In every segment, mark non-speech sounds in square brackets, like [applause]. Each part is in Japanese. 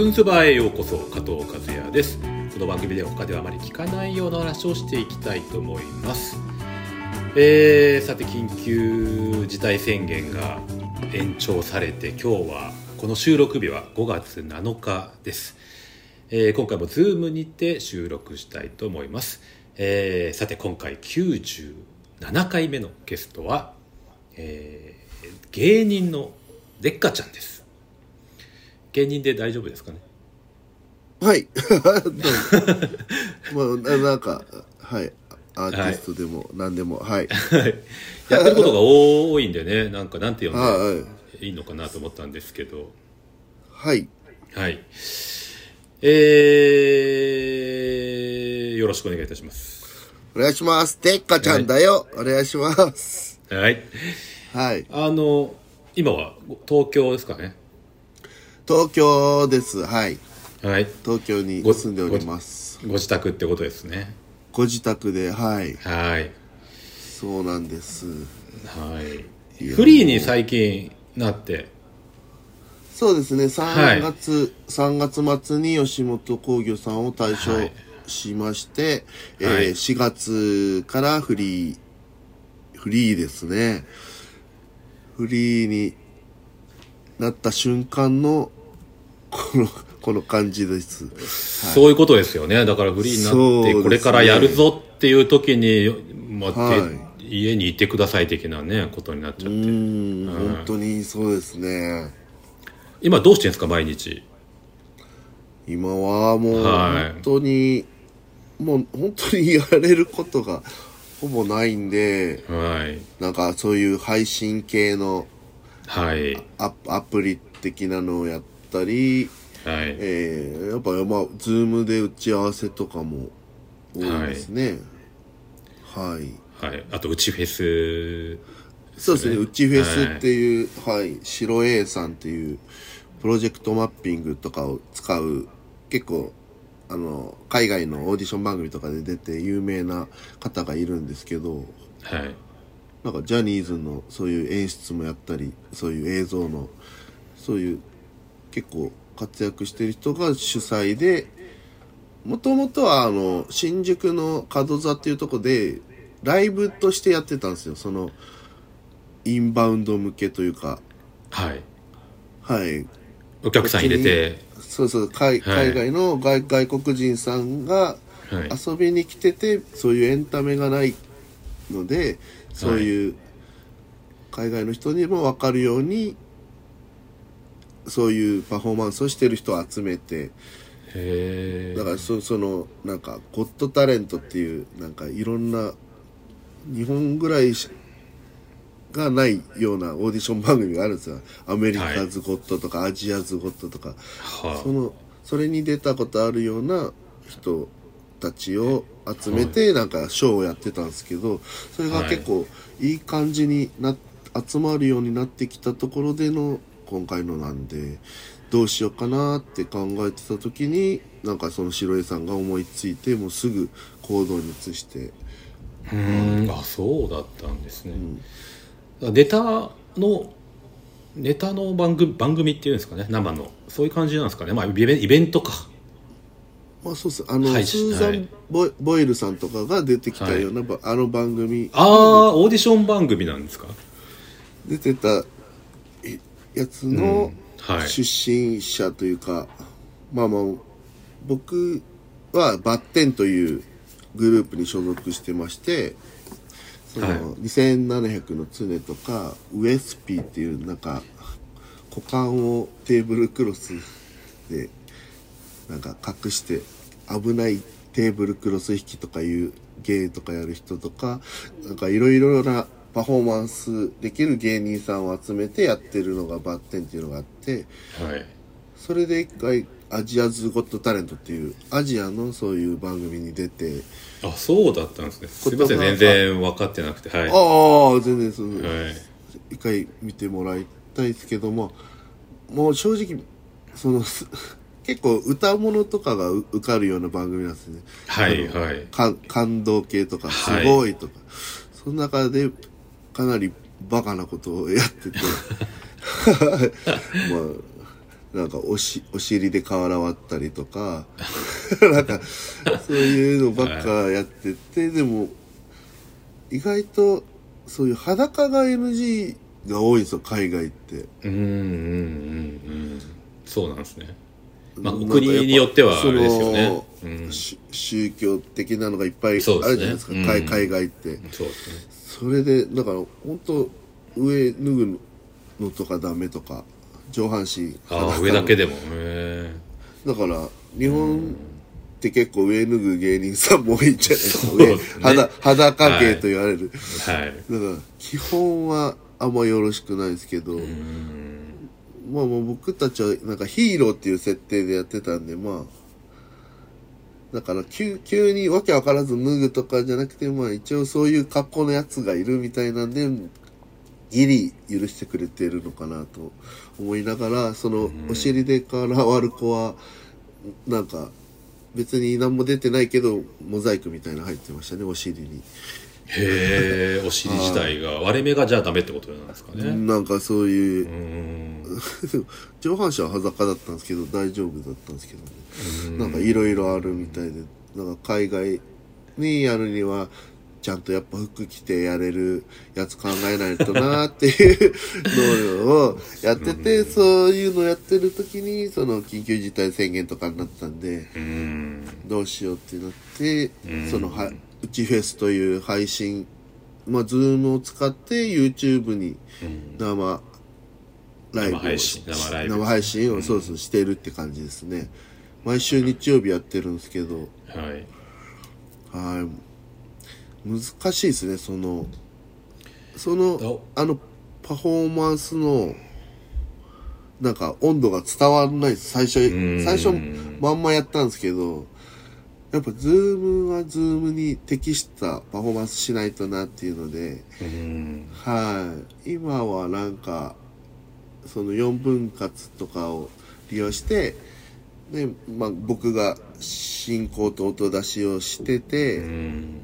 ズンズバへようこそ加藤和也です。この番組では他ではあまり聞かないような話をしていきたいと思います。えー、さて緊急事態宣言が延長されて今日はこの収録日は5月7日です、えー今回も Zoom にて収録したいと思います、えーさて今回97回目のゲストは、えー芸人のでっかちゃんです。芸人で大丈夫ですかね？はい。[laughs] [laughs] まあ、ななんか、はい。アーティストでも何でも、はい。やってることが多いんでねなんかなんて呼んはい、はい。でいいのかなと思ったんですけどはい。はいえー、よろしくお願いいたしますお願いします。てっかちゃんだよ。お願いします。はいはい。あの今は東京ですかね？東京です。はい。はい東京にご住んでおります。ご自宅ってことですねご自宅で、はい。はいそうなんです。はいフリーに最近なってそうですね。はい3月、3月末に吉本興業さんを退所はいしまして、はいえー4月からフリー、フリーですね。フリーになった瞬間の、[laughs] この、この感じです。そういうことですよね。だからフリーになってこれからやるぞっていう時に、まあはで家にいてください的なねことになっちゃうって。ーん、本当にそうですね。今どうしてんですか毎日？今はもうはい。本当に、もう本当にやれることがほぼないんで、はい。なんかそういう配信系のはい。アアプリ的なのをやったり、はい。えー、やっぱまあ、ズームで打ち合わせとかも多いですね。はい。はい。あとうちフェスそうですね、うちフェスっていう、はい、白 A さんっていう、プロジェクトマッピングとかを使う、結構、あの、海外のオーディション番組とかで出て有名な方がいるんですけど、はい。なんかジャニーズのそういう演出もやったり、そういう映像の、そういう結構活躍してる人が主催で、もともとはあの、新宿の角座っていうとこで、ライブとしてやってたんですよ。その、インバウンド向けというか、はい。はい。お客さん入れて。そうそう、海はい。海外の外外国人さんがはい。遊びに来てて、そういうエンタメがないので、そういう海外の人にも分かるように、そういうパフォーマンスをしてる人を集めて、へだからそその、なんか、ゴッドタレントっていう、なんかいろんな、日本ぐらいしがないようなオーディション番組があるんですよ。アメリカズゴッドとか、アジアズゴッドとか。はそのそれに出たことあるような人たちを集めてなんかショーをやってたんですけどそれが結構いい感じにな集まるようになってきたところでの今回のなんでどうしようかなって考えてた時になんかその白江さんが思いついてもうすぐ行動に移して。うーん。あそうだったんですね、ネタのネタの番組番組っていうんですかね生の。そういう感じなんですかね。まあイベンイベントか。まあそうっす。あの、はいスーザンはい。ボイ・ボイルさんとかが出てきたような、ばあの番組。ああオーディション番組なんですか？出てたえやつのはい。出身者というか、まあまあ僕はバッテンというグループに所属してましてその、はい。2700の常とかウエスピーっていうなんか股間をテーブルクロスでなんか隠して危ないテーブルクロス引きとかいう芸とかやる人とかなんかいろいろなパフォーマンスできる芸人さんを集めてやってるのがバッテンっていうのがあってはい。それで一回アジアズゴットタレントっていうアジアのそういう番組に出てあそうだったんですね。すいません全然分かってなくてはい。ああ全然その、はい。一回見てもらいたいですけどももう正直そのす [laughs] 結構歌物とかがう受かるような番組なんですね。はいはい。か感動系とかすはい。ごいとか、その中でかなりバカなことをやってて。[laughs] [laughs] まあなんかおしお尻で瓦割ったりとか。[laughs] なんかそういうのばっかやってて、でも意外とそういう裸が NG が多いんですよ海外って。うんうんうんうん。そうなんですねまあ国によってはあれですよね。うん。し宗教的なのがいっぱいあるじゃないですかうん海海外って。そうですね。それでだから本当上脱ぐのとかダメとか上半身あ上だけでもへだから日本って結構上脱ぐ芸人さんも多いんじゃないですか、ね。肌裸芸と言われる、えはい。だから基本はあんまよろしくないですけど、うんまあもう僕たちはなんかヒーローっていう設定でやってたんでまあ。だから急急にわけわからず脱ぐとかじゃなくてまあ一応そういう格好のやつがいるみたいなんでギリ許してくれてるのかなと思いながらそのお尻でから割る子はなんか別に何も出てないけどモザイクみたいなの入ってましたねお尻に、へえお尻自体が。割れ目がじゃあダメってことなんですかね。なんかそういううん上半身は裸だったんですけど大丈夫だったんですけどね。なんかいろいろあるみたいでなんか海外にやるにはちゃんとやっぱ服着てやれるやつ考えないとなっていうのをやっててそういうのやってる時にその緊急事態宣言とかになったんでうん。どうしようってなってうん。そのはうちフェスという配信まあズームを使って YouTube にうん。生ライブを生配信。生ライブ生配信をそうそうしてるって感じですね。毎週日曜日やってるんですけど。はい。はい。難しいですねその。そのあのパフォーマンスのなんか温度が伝わらないです。最初ん。最初まんまやったんですけどやっぱズームはズームに適したパフォーマンスしないとなっていうので。うん。はい。今はなんかその4分割とかを利用してで、まあ、僕が進行と音出しをしてて、うん。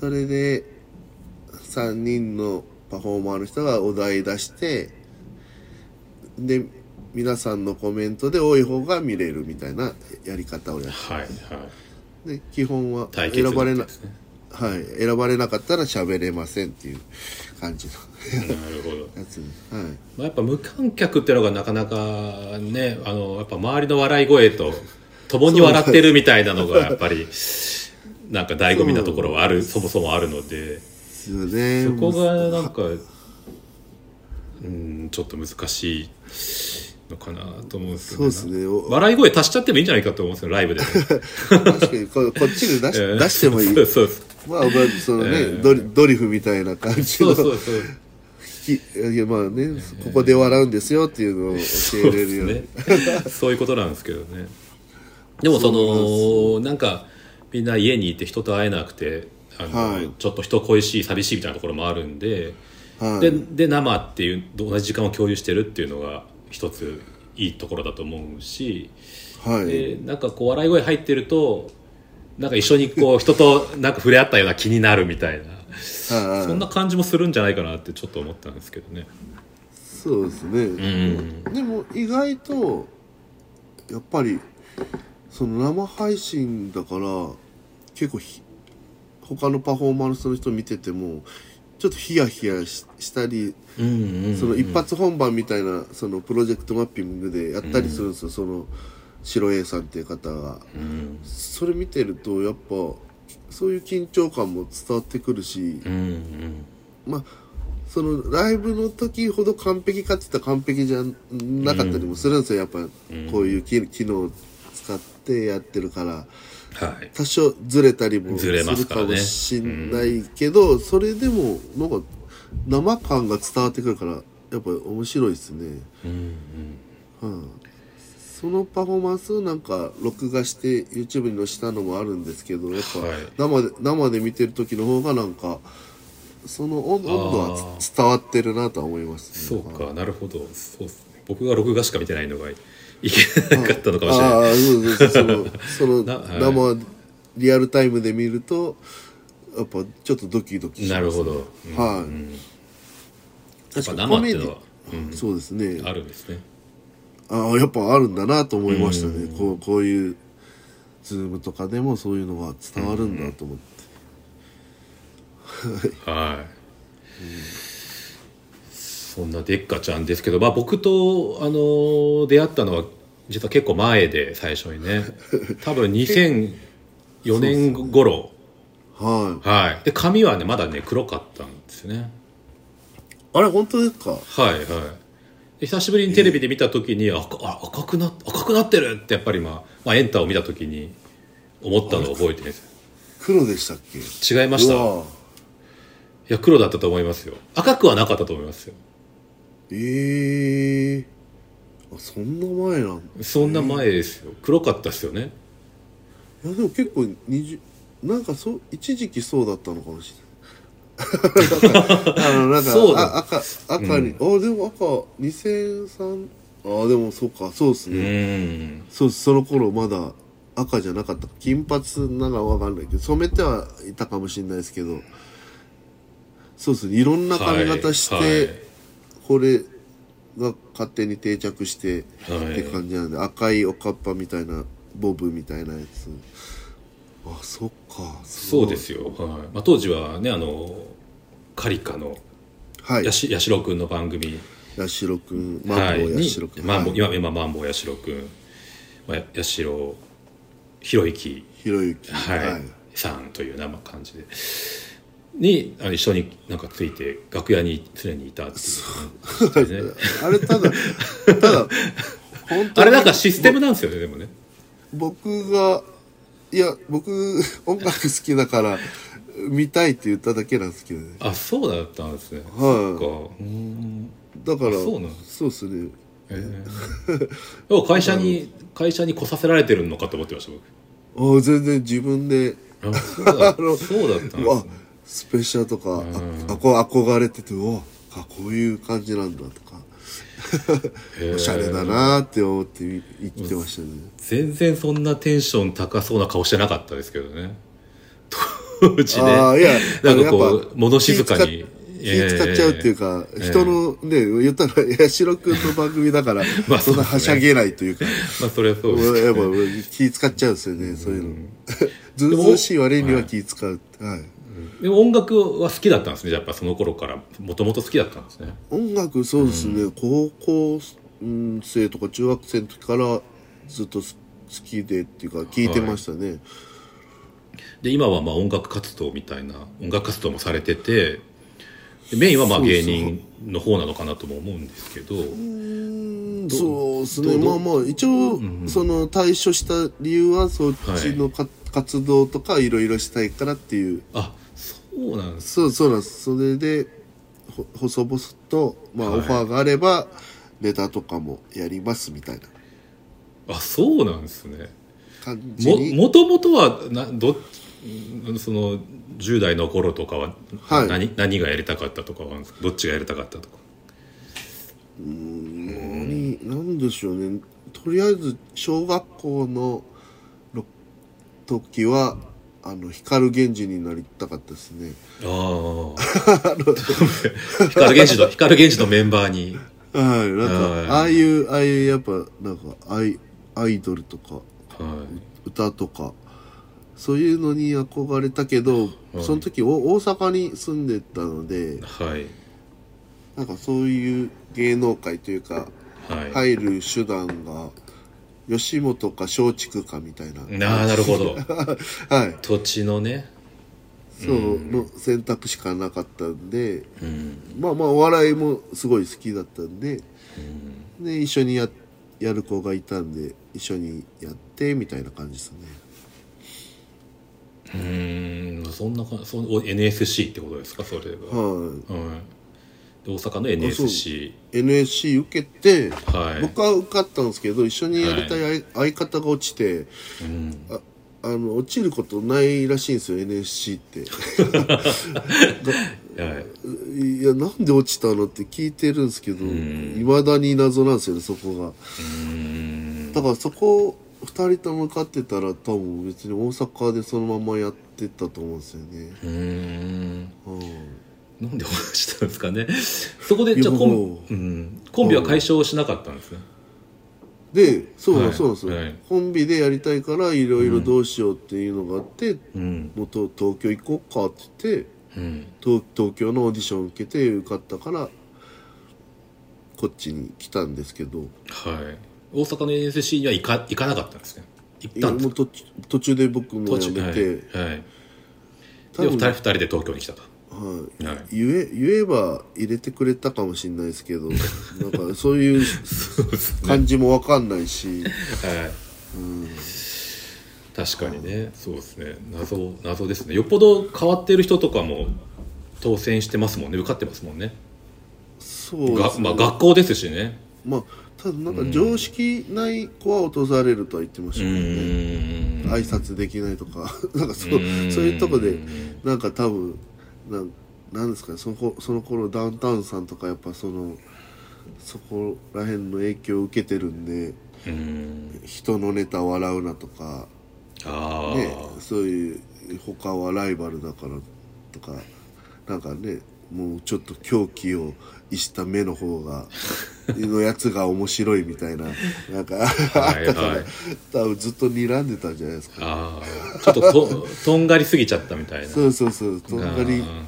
それで3人のパフォーマーの人がお題出してで皆さんのコメントで多い方が見れるみたいなやり方をやっはいはい。てで基本は選ばれな、ね。はい、選ばれなかったら喋れませんっていう感じのなるほど。やつにはい。まあ、やっぱ無観客っていうのがなかなかねあのやっぱ周りの笑い声と共に笑ってるみたいなのがやっぱりなんか醍醐味なところはあるそもそもあるので。そこがなんかうんちょっと難しいのかなと思うんですよそうですね。お笑い声足しちゃってもいいんじゃないかと思うんですよライブで、ね、[laughs] 確かに。ここっちで出し, [laughs] えー。出してもいい。そうそうまあまあそのね、えードリドリフみたいな感じの。そうそうそうきいやまあね、ここで笑うんですよっていうのを教えれるように、ね、そういうことなんですけどね。でもそのなんかみんな家にいて人と会えなくてあの、はい。ちょっと人恋しい寂しいみたいなところもあるんで、はい。でで生っていう同じ時間を共有してるっていうのが一ついいところだと思うし、はい、でなんかこう笑い声入ってるとなんか一緒にこう人となんか触れ合ったような気になるみたいな。はいそんな感じもするんじゃないかなってちょっと思ったんですけどね。そうですね、うん。でも意外とやっぱりその生配信だから結構ひ他のパフォーマンスの人見ててもちょっとヒヤヒヤししたりうんうんうん。その一発本番みたいなそのプロジェクトマッピングでやったりするんですよ、その白 A さんっていう方がうんそれ見てるとやっぱそういう緊張感も伝わってくるし、うんうん。まあそのライブの時ほど完璧かって言ったら完璧じゃなかったりもするんですよ、やっぱこういう機機能を使ってやってるから。はい。多少ずれたりもするかもしんないけど、それでもなんか生感が伝わってくるからやっぱ面白いですね、うん。うん、そのパフォーマンスをなんか録画して YouTube に載せたのもあるんですけどやっぱはい。生で,、生で見てる時の方がなんかその温温度はつ伝わってるなとは思いますそうかなるほど。そうっすね。僕が録画しか見てないのがいけなかったのかもしれない。ああそうそうそうその [laughs] その生リアルタイムで見るとやっぱちょっとドキドキしますなるほど、うんはい。うん。確かに生っていうのは、そうですね。うんあるんですねああやっぱあるんだなと思いましたね、うん。こうこういうズームとかでもそういうのが伝わるんだと思って、はい、そんなデッカちゃんですけど、まあ、僕と、あの出会ったのは実は結構前で最初にね。[laughs] 多分2004年頃はい。はい。で髪はねまだね黒かったんですよね。あれ本当ですか？はいはい。で久しぶりにテレビで見た時に、赤あ赤くな赤くなってるってやっぱり、まあ、まあエンターを見た時に思ったのを覚えてるんです。黒でしたっけ？違いました。いや黒だったと思いますよ。赤くはなかったと思いますよ。ええ。あそんな前なんいそんな前ですよ。黒かったですよね。やでも結構20なんかそう一時期そうだったのかもしれないあのなんか [laughs] そうだ。あ赤赤に、あでも赤2003あでもそうか。そうですうね、ん。そうその頃まだ赤じゃなかった。金髪なのは分かんないけど染めてはいたかもしれないですけど。そうですね。いろんな髪型して、はいはい。これが勝手に定着してはい。って感じなんで、赤いおかっぱみたいなボブみたいなやつ。あそっか。そうですよ、はい。まあ、当時はねあのカリカのはい。やし八代君の番組。八代くんマンボウに八代くん、マンボウはい。今今マンボウ八代君、まあ、八代博之ひろゆき。はい、さんという生感じで。にあの一緒になんかついて楽屋に常にいたっていう。ね。あれただただ本当にあれなんかシステムなんですよねでもね。僕がいや僕音楽好きだから見たいって言っただけなんですけどね。あそうだったんですね。はい。だからあそうなんそうですね。ええでも会社に会社に来させられてるのかと思ってました僕。あ全然自分で。あそうだ [laughs] そうだったんですね。スペシャルとかあこ憧れててうわあこういう感じなんだとか。おしゃれだなーって思って見生きてましたね。全然そんなテンション高そうな顔してなかったですけどね当時ね。ああいやなんかこあのやっぱう物静かに。気使っちゃうっていうか、ええ。人のね言ったら八代くんの番組だから [laughs] まあそんなはしゃげないというか。まあそれはそうですやっぱ気使っちゃうんですよねそういうの。[laughs] ずうずうしい割には気使う。はい。でも音楽は好きだったんですねやっぱその頃から。もともと好きだったんですね。音楽そうですね、高校生とか中学生の時からずっと好きでっていうか聞いてましたね、で今はまあ音楽活動みたいな音楽活動もされててでメインはまあ芸人の方なのかなとも思うんですけど。うんそうですね。どまあまあ一応、その対処した理由はそっちのか、活動とかいろいろしたいからっていう。あそうなんですそうそうなんです。それでほ細々と、まあはい。オファーがあればネタとかもやりますみたいな。あそうなんですね感じもに。もともとはなどその10代の頃とかは、はい。何何がやりたかったとかはどっちがやりたかったとか。何なんでしょうね。とりあえず小学校のろ時はあの光源氏になりたかったですね。ああ光源氏の光源氏のメンバーに。はい。なんはい。かああいうああいうやっぱなんかアイアイドルとか。は歌とかそういうのに憧れたけど、はい。その時お大阪に住んでたのでいはい。なんかそういう芸能界というかはい、入る手段が吉本か松竹かみたいな。ああなるほど。[laughs] はい。土地のね。そうの選択しかなかったんで、うん。まあまあお笑いもすごい好きだったんで,、で一緒にややる子がいたんで一緒にやってみたいな感じですね。うーんそんなかそお NSC ってことですか？それは、ははい、で大阪の NSC い NSC 受けて、はい。僕は受かったんですけど一緒にやりたい相相方が落ちてうん。ああの落ちることないらしいんですよ NSC って。は [laughs] い。いやなんで落ちたのって聞いてるんですけどん。いまだに謎なんですよねそこが。だからそこ2人とも受かってたら多分別に大阪でそのままやってたと思うんですよね、うーん。うん、なんで落ちたんですかね。[laughs] そこでじゃあコン,、うん、コンビは解消しなかったんですね。でそう、はい。そうなんです。よ、はい。コンビでやりたいからいろいろどうしようっていうのがあって、うん。もうと東京行こうかって言ってうん東東京のオーディション受けて受かったからこっちに来たんですけど。はい。大阪の NSC には行か行かなかったんですね。行っいたんですか？途中で僕も辞めて、はい、はい、で多分二人二人で東京に来たと。はい。はい。言え言えば入れてくれたかもしれないですけどなんかそういう感じも分かんないし、はい、確かにね。そうですね。謎謎ですね。よっぽど変わってる人とかも当選してますもんね。受かってますもんね。そうですね。がまあ、学校ですしね。まあただなんか常識ない子は落とされるとは言ってましうたけどね。挨拶できないとか。[laughs] なんかそそういうとこでなんか多分なんなんですかね。そのこその頃ダウンタウンさんとかやっぱそのそこら辺の影響を受けてるんで人のネタ笑うなとかねそういう他はライバルだからとかなんかねもうちょっと狂気を逸した目の方が [laughs] のやつが面白いみたいななんかあったから、はい多分ずっと睨んでたんじゃないですか。ちょっとととんがりすぎちゃったみたいな。そうそうそうとんがり。あ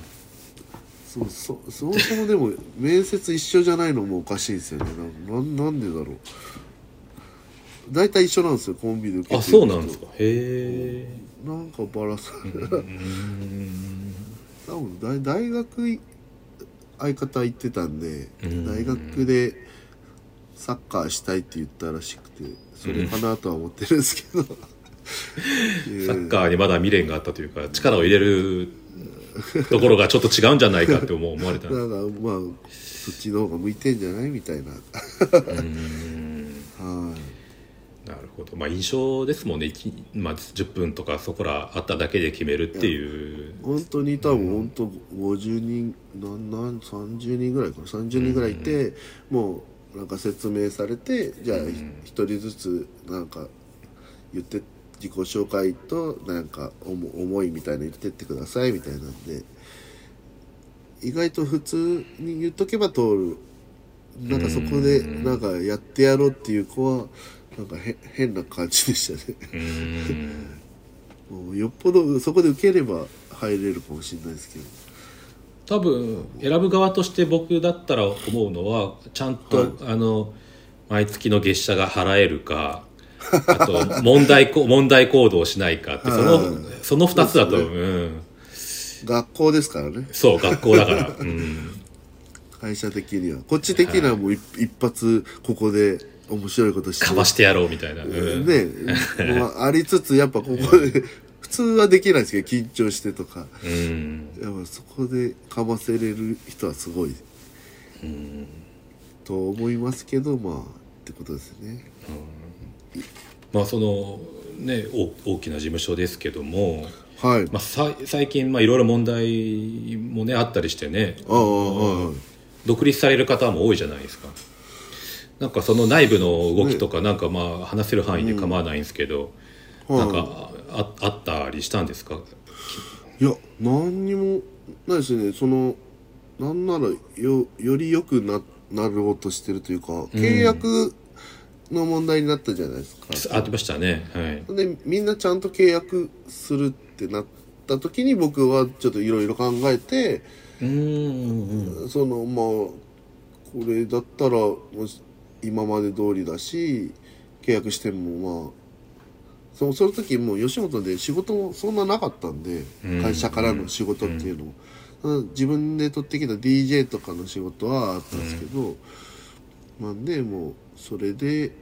そうそそもそもでも面接一緒じゃないのもおかしいですよね。なななんでだろう大体一緒なんですよコンビで受けーあそうなんですか。へえなんかバラさ [laughs] 多分大大学い相方行ってたんでうん。大学でサッカーしたいって言ったらしくてそれかなとは思ってるんですけど、[laughs] サッカーにまだ未練があったというか力を入れるところがちょっと違うんじゃないかって思う思われたんかまあそっちの方が向いてんじゃないみたいな。[laughs] はいなるほど。まあ印象ですもんね、まあ、10分とかそこらあっただけで決めるっていう。本当に多分本当50人なんなん30人ぐらいかな。30人ぐらいいて、もうなんか説明されてじゃあ一人ずつなんか言って自己紹介となんか思思いみたいなの言ってってくださいみたいなんで。意外と普通に言っとけば通る。なんかそこでなんかやってやろうっていう子はなんかへ変な感じでしたね。もうよっぽどそこで受ければ入れるかもしれないですけど。多分選ぶ側として僕だったら思うのはちゃんと、はい。あの毎月の月謝が払えるかあと [laughs] 問題こ問題行動をしないかってそのはい。その2つだとそううん、学校ですからね。そう学校だから、うん、[laughs] 会社的には。こっち的にはもう一,、一発ここで面白いことして。かましてやろうみたいな、うん。ね。[laughs] まあ、ありつつやっぱここで普通はできないですけど緊張してとか。うん。やっぱそこでかませれる人はすごい、と思いますけどまあってことですね。まあそのね大大きな事務所ですけども、はい、まあ、さ最近まあいろいろ問題もねあったりしてね。ああはいはい。独立される方も多いじゃないですかなんかその内部の動きとかなんかまあ話せる範囲で構わないんですけど、はい。なんかああったりしたんですか？いや何にもないですね。そのなんならよより良くななろうとしてるというか契約の問題になったじゃないですか、ありましたね。はい。でみんなちゃんと契約するってなった時に僕はちょっといろいろ考えてうーん。そのまあこれだったらもし今まで通りだし契約してもまあそのその時もう吉本で仕事もそんななかったんでうん。会社からの仕事っていうのも、うん。自分で取ってきた DJ とかの仕事はあったんですけど、まあでもうそれで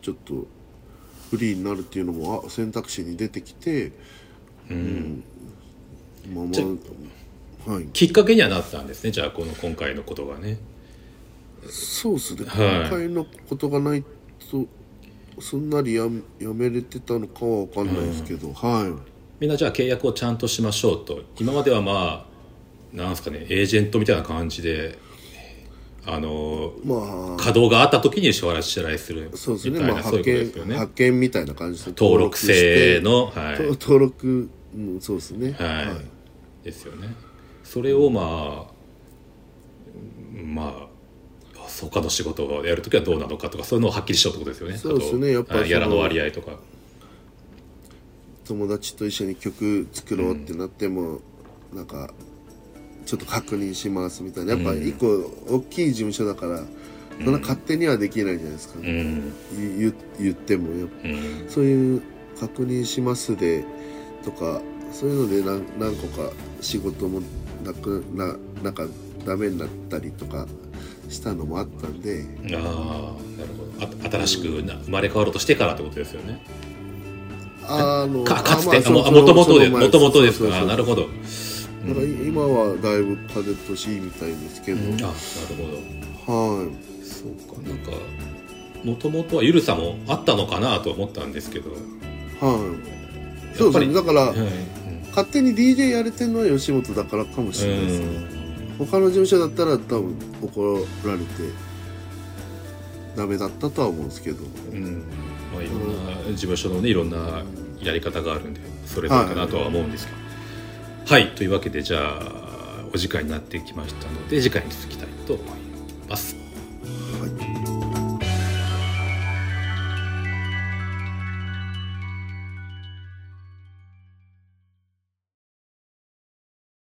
ちょっとフリーになるっていうのもあ選択肢に出てきて、うん、まあまあはい。きっかけにはなったんですねじゃあこの今回のことがねそうですね、はい今回のことがないとすんなりややめれてたのかは分かんないですけど、はみんなじゃあ契約をちゃんとしましょうと。今まではまあなんですかねエージェントみたいな感じであのいまあ稼働があった時に支払い支払いするそうですね。みたいなそうまあ派遣、派遣みたいな感じで登録制の、はい。登録うん、そうですね。はい。ですよね。それをまあまああ他の仕事をやるときはどうなのかとかそういうのをはっきりしようってことですよね。そうですね。やっぱそのあギャラの割合とか。友達と一緒に曲作ろうってなっても、なんかちょっと確認しますみたいな。やっぱ一個大きい事務所だから、そんな勝手にはできないじゃないですか、うん。言言っても。やっぱうん。そういう確認しますでとかそういうので何何個か仕事もなくななんかダメになったりとかしたのもあったんでああなるほど。あ新しくな生まれ変わろうとしてからってことですよね。あのかかつてあまあももともとでもともとですか？そうそうそうあなるほど。だから今はだいぶ風通しいいみたいですけど、うん。あなるほど。はい。そうか。なんかもともとはゆるさもあったのかなと思ったんですけど。はい。そうですね。だから、はい勝手に DJ やれてるのは吉本だからかもしれないですね、他の事務所だったら多分怒られてダメだったとは思うんですけど。うん。うんまあ、いろんな事務所のねいろんなやり方があるんでそれぞれかなとは思うんですけど。はい、というわけでじゃあお時間になってきましたので次回に続きたいと思います